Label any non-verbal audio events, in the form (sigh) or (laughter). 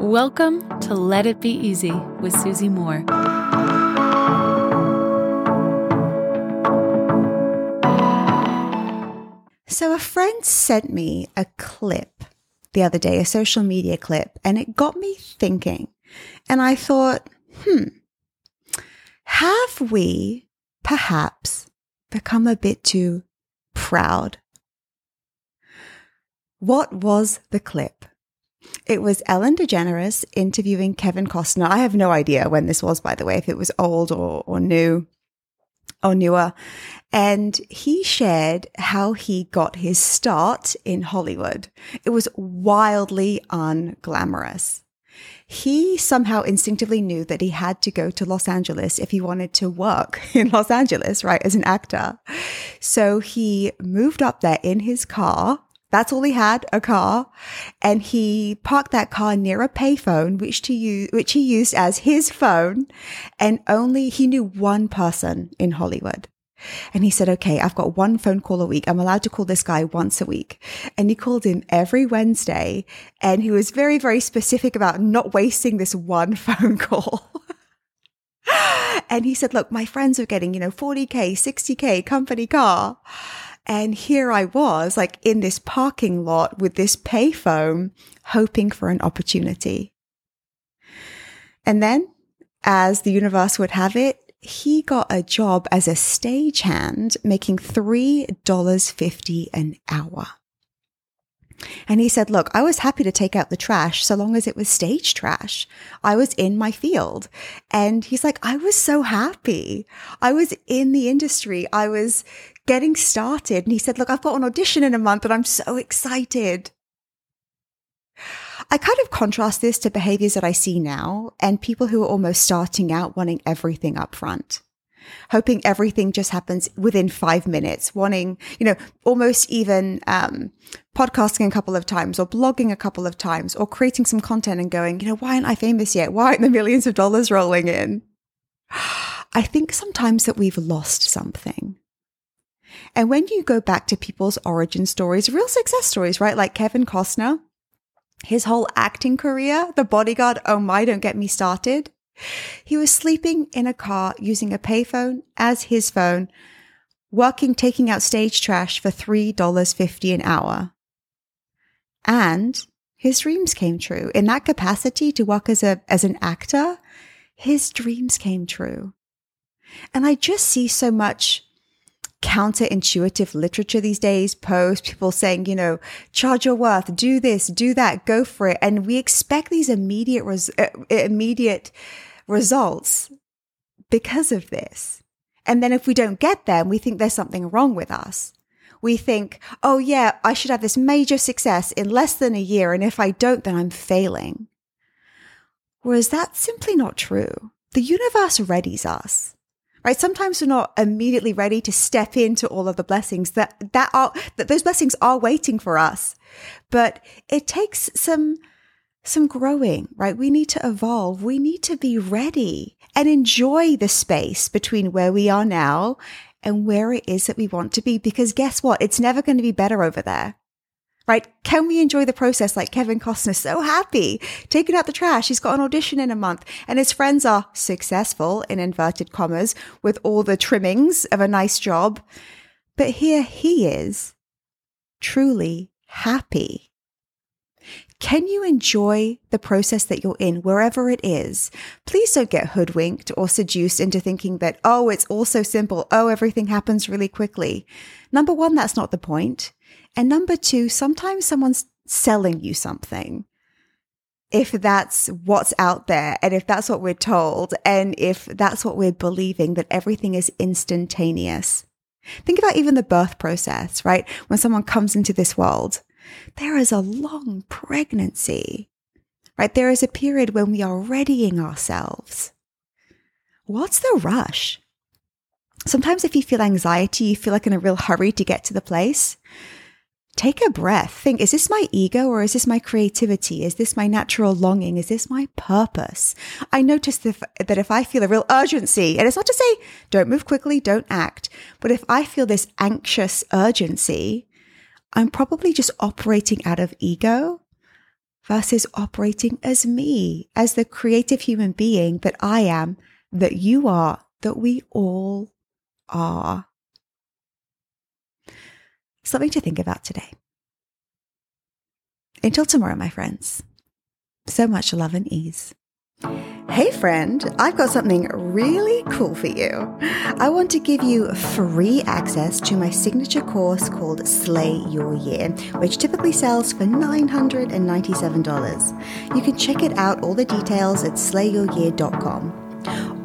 Welcome to Let It Be Easy with Susie Moore. So, a friend sent me a clip the other day, a social media clip, and it got me thinking. And I thought, hmm, have we perhaps become a bit too proud? What was the clip? It was Ellen DeGeneres interviewing Kevin Costner. I have no idea when this was, by the way, if it was old or, or new or newer. And he shared how he got his start in Hollywood. It was wildly unglamorous. He somehow instinctively knew that he had to go to Los Angeles if he wanted to work (laughs) in Los Angeles, right, as an actor. So he moved up there in his car that's all he had, a car. And he parked that car near a payphone, which to use, which he used as his phone. And only he knew one person in Hollywood. And he said, okay, I've got one phone call a week. I'm allowed to call this guy once a week. And he called him every Wednesday. And he was very, very specific about not wasting this one (laughs) phone call. and he said, look, my friends are getting, you know, 40K, 60K company car. And here I was, like in this parking lot with this payphone, hoping for an opportunity. And then, as the universe would have it, he got a job as a stagehand making $3.50 an hour. And he said, look, I was happy to take out the trash so long as it was stage trash. I was in my field. And he's like, I was so happy. I was in the industry. I was getting started. And he said, look, I've got an audition in a month and I'm so excited. I kind of contrast this to behaviors that I see now and people who are almost starting out wanting everything up front hoping everything just happens within five minutes, wanting, you know, almost even um, podcasting a couple of times or blogging a couple of times or creating some content and going, you know, why aren't I famous yet? Why aren't the millions of dollars rolling in? I think sometimes that we've lost something. And when you go back to people's origin stories, real success stories, right? Like Kevin Costner, his whole acting career, the bodyguard, oh my, don't get me started. He was sleeping in a car using a payphone as his phone, working taking out stage trash for $3.50 an hour. And his dreams came true. In that capacity to work as a as an actor, his dreams came true. And I just see so much counterintuitive literature these days, posts, people saying, you know, charge your worth, do this, do that, go for it. And we expect these immediate, res- uh, immediate results because of this. And then if we don't get them, we think there's something wrong with us. We think, oh yeah, I should have this major success in less than a year. And if I don't, then I'm failing. Whereas that's simply not true. The universe readies us, right? Sometimes we're not immediately ready to step into all of the blessings that, that are, that those blessings are waiting for us. But it takes some some growing, right? We need to evolve. We need to be ready and enjoy the space between where we are now and where it is that we want to be. Because guess what? It's never going to be better over there. Right? Can we enjoy the process like Kevin Costner? So happy, taking out the trash. He's got an audition in a month and his friends are successful in inverted commas with all the trimmings of a nice job. But here he is truly happy can you enjoy the process that you're in wherever it is? Please don't get hoodwinked or seduced into thinking that, oh, it's all so simple. Oh, everything happens really quickly. Number one, that's not the point. And number two, sometimes someone's selling you something. If that's what's out there and if that's what we're told and if that's what we're believing that everything is instantaneous. Think about even the birth process, right? When someone comes into this world, there is a long pregnancy, right? There is a period when we are readying ourselves. What's the rush? Sometimes, if you feel anxiety, you feel like in a real hurry to get to the place. Take a breath. Think, is this my ego or is this my creativity? Is this my natural longing? Is this my purpose? I notice that if I feel a real urgency, and it's not to say don't move quickly, don't act, but if I feel this anxious urgency, I'm probably just operating out of ego versus operating as me, as the creative human being that I am, that you are, that we all are. Something to think about today. Until tomorrow, my friends. So much love and ease. Hey, friend, I've got something really cool for you. I want to give you free access to my signature course called Slay Your Year, which typically sells for $997. You can check it out, all the details at slayyouryear.com.